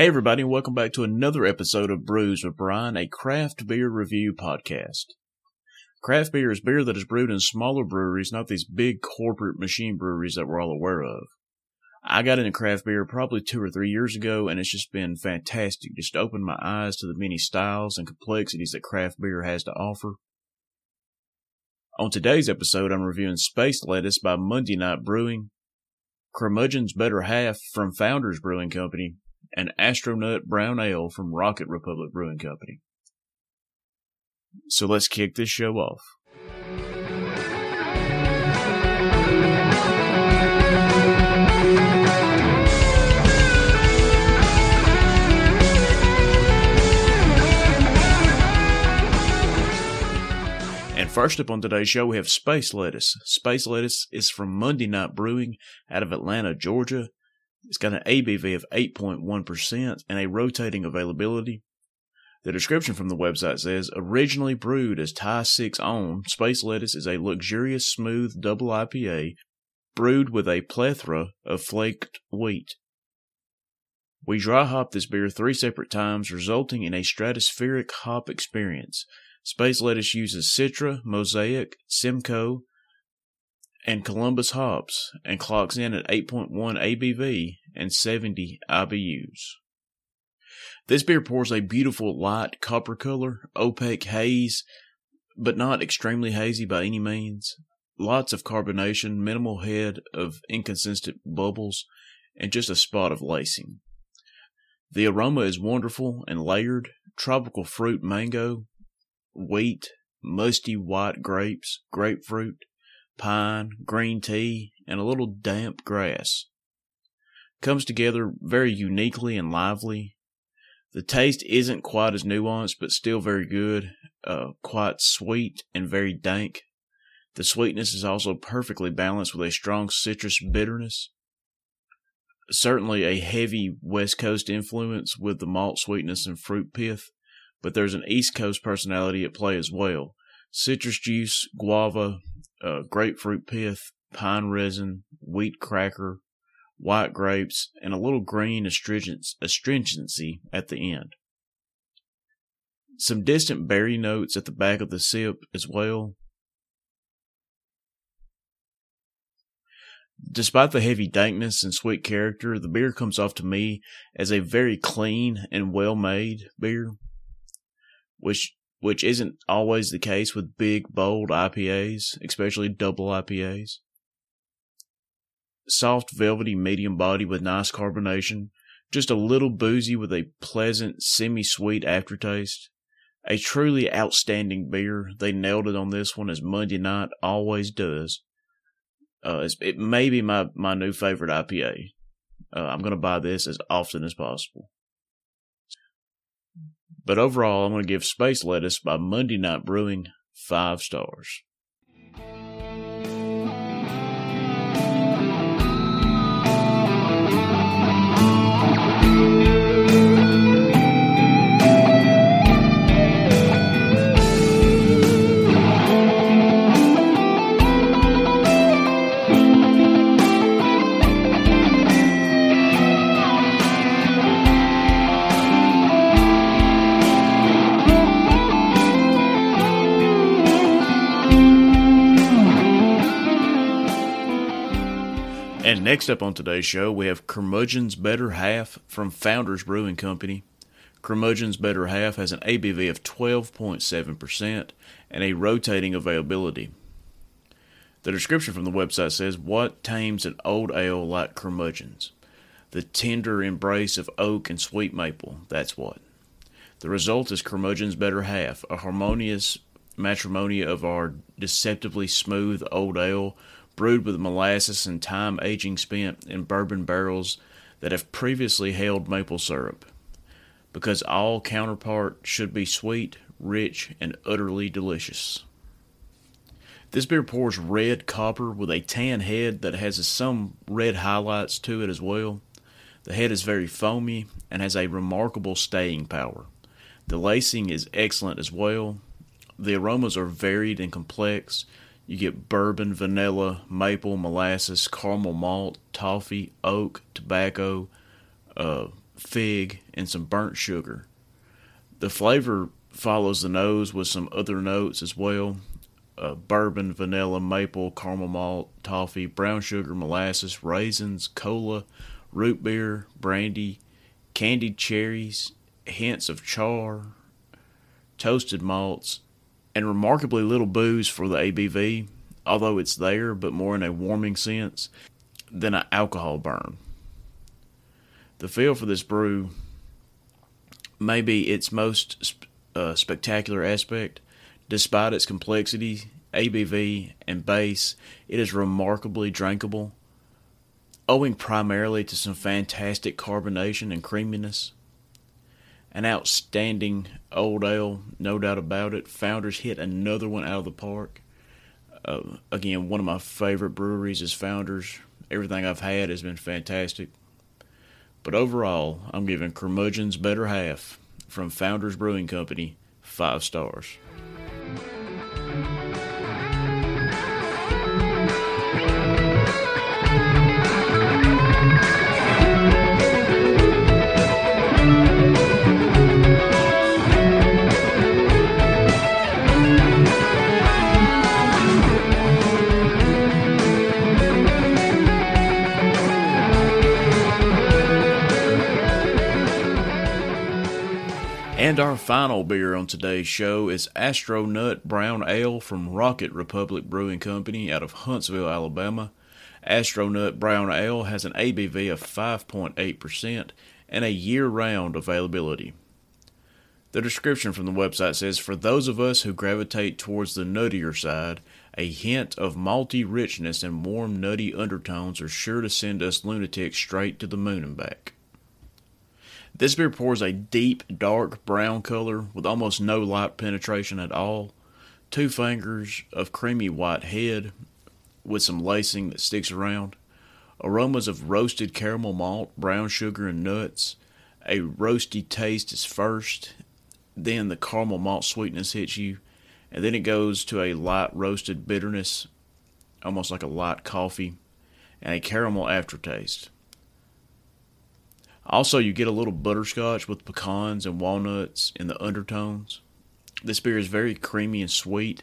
Hey, everybody, and welcome back to another episode of Brews with Brian, a craft beer review podcast. Craft beer is beer that is brewed in smaller breweries, not these big corporate machine breweries that we're all aware of. I got into craft beer probably two or three years ago, and it's just been fantastic. Just opened my eyes to the many styles and complexities that craft beer has to offer. On today's episode, I'm reviewing Space Lettuce by Monday Night Brewing, Curmudgeon's Better Half from Founders Brewing Company, and Astronut Brown Ale from Rocket Republic Brewing Company. So let's kick this show off. And first up on today's show, we have Space Lettuce. Space Lettuce is from Monday Night Brewing out of Atlanta, Georgia. It's got an ABV of 8.1% and a rotating availability. The description from the website says originally brewed as Thai 6 on, Space Lettuce is a luxurious, smooth double IPA brewed with a plethora of flaked wheat. We dry hop this beer three separate times, resulting in a stratospheric hop experience. Space Lettuce uses Citra, Mosaic, Simcoe, and Columbus hops and clocks in at 8.1 ABV and 70 IBUs. This beer pours a beautiful light copper color, opaque haze, but not extremely hazy by any means. Lots of carbonation, minimal head of inconsistent bubbles, and just a spot of lacing. The aroma is wonderful and layered, tropical fruit mango, wheat, musty white grapes, grapefruit, pine, green tea, and a little damp grass. Comes together very uniquely and lively. The taste isn't quite as nuanced, but still very good, uh, quite sweet and very dank. The sweetness is also perfectly balanced with a strong citrus bitterness. Certainly a heavy West Coast influence with the malt sweetness and fruit pith, but there's an East Coast personality at play as well. Citrus juice, guava, uh, grapefruit pith, pine resin, wheat cracker, white grapes, and a little green astringency at the end. Some distant berry notes at the back of the sip as well. Despite the heavy dankness and sweet character, the beer comes off to me as a very clean and well made beer, which which isn't always the case with big, bold IPAs, especially double IPAs. Soft, velvety, medium body with nice carbonation, just a little boozy with a pleasant, semi sweet aftertaste. A truly outstanding beer. They nailed it on this one as Monday Night always does. Uh, it may be my, my new favorite IPA. Uh, I'm going to buy this as often as possible. But overall, I'm going to give Space Lettuce by Monday Night Brewing five stars. And next up on today's show, we have Curmudgeon's Better Half from Founders Brewing Company. Curmudgeon's Better Half has an ABV of 12.7% and a rotating availability. The description from the website says, What tames an old ale like Curmudgeon's? The tender embrace of oak and sweet maple, that's what. The result is Curmudgeon's Better Half, a harmonious matrimony of our deceptively smooth old ale brewed with molasses and time aging spent in bourbon barrels that have previously held maple syrup. Because all counterpart should be sweet, rich, and utterly delicious. This beer pours red copper with a tan head that has some red highlights to it as well. The head is very foamy and has a remarkable staying power. The lacing is excellent as well. The aromas are varied and complex, you get bourbon, vanilla, maple, molasses, caramel malt, toffee, oak, tobacco, uh, fig, and some burnt sugar. The flavor follows the nose with some other notes as well uh, bourbon, vanilla, maple, caramel malt, toffee, brown sugar, molasses, raisins, cola, root beer, brandy, candied cherries, hints of char, toasted malts, and remarkably little booze for the ABV, although it's there, but more in a warming sense than an alcohol burn. The feel for this brew may be its most uh, spectacular aspect. Despite its complexity, ABV, and base, it is remarkably drinkable, owing primarily to some fantastic carbonation and creaminess. An outstanding old ale, no doubt about it. Founders hit another one out of the park. Uh, again, one of my favorite breweries is Founders. Everything I've had has been fantastic. But overall, I'm giving Curmudgeon's Better Half from Founders Brewing Company five stars. And our final beer on today's show is Astronut Brown Ale from Rocket Republic Brewing Company out of Huntsville, Alabama. Astronut Brown Ale has an ABV of 5.8% and a year round availability. The description from the website says For those of us who gravitate towards the nuttier side, a hint of malty richness and warm nutty undertones are sure to send us lunatics straight to the moon and back. This beer pours a deep, dark brown color with almost no light penetration at all. Two fingers of creamy white head with some lacing that sticks around. Aromas of roasted caramel malt, brown sugar, and nuts. A roasty taste is first, then the caramel malt sweetness hits you, and then it goes to a light roasted bitterness, almost like a light coffee, and a caramel aftertaste. Also, you get a little butterscotch with pecans and walnuts in the undertones. This beer is very creamy and sweet.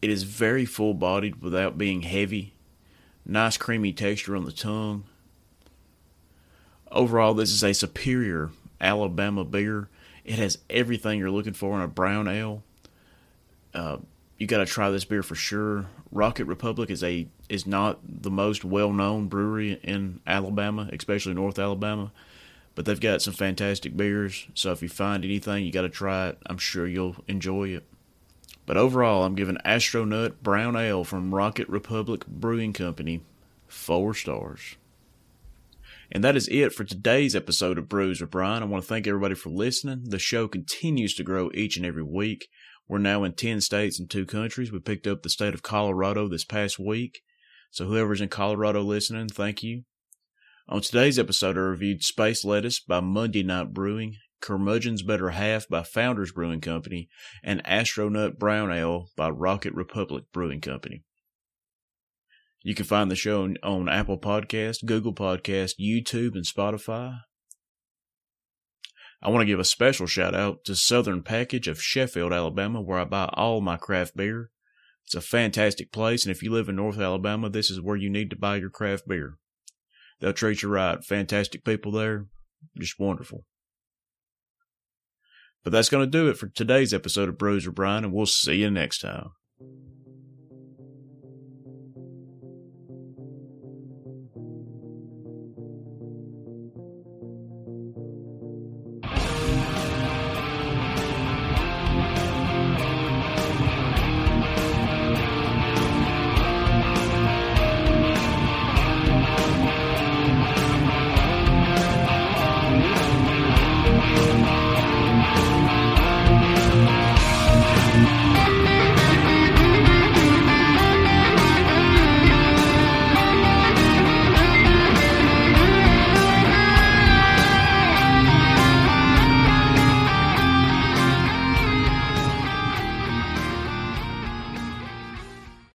It is very full bodied without being heavy. Nice creamy texture on the tongue. Overall, this is a superior Alabama beer. It has everything you're looking for in a brown ale. Uh, you got to try this beer for sure. Rocket Republic is a is not the most well known brewery in Alabama, especially North Alabama but they've got some fantastic beers. So if you find anything, you got to try it. I'm sure you'll enjoy it. But overall, I'm giving Astronut Brown Ale from Rocket Republic Brewing Company four stars. And that is it for today's episode of Brews with Brian. I want to thank everybody for listening. The show continues to grow each and every week. We're now in 10 states and two countries. We picked up the state of Colorado this past week. So whoever's in Colorado listening, thank you. On today's episode, I reviewed Space Lettuce by Monday Night Brewing, Curmudgeon's Better Half by Founders Brewing Company, and Astronaut Brown Ale by Rocket Republic Brewing Company. You can find the show on Apple Podcast, Google Podcast, YouTube, and Spotify. I want to give a special shout out to Southern Package of Sheffield, Alabama, where I buy all my craft beer. It's a fantastic place, and if you live in North Alabama, this is where you need to buy your craft beer. They'll treat you right. Fantastic people there. Just wonderful. But that's going to do it for today's episode of with Brian, and we'll see you next time.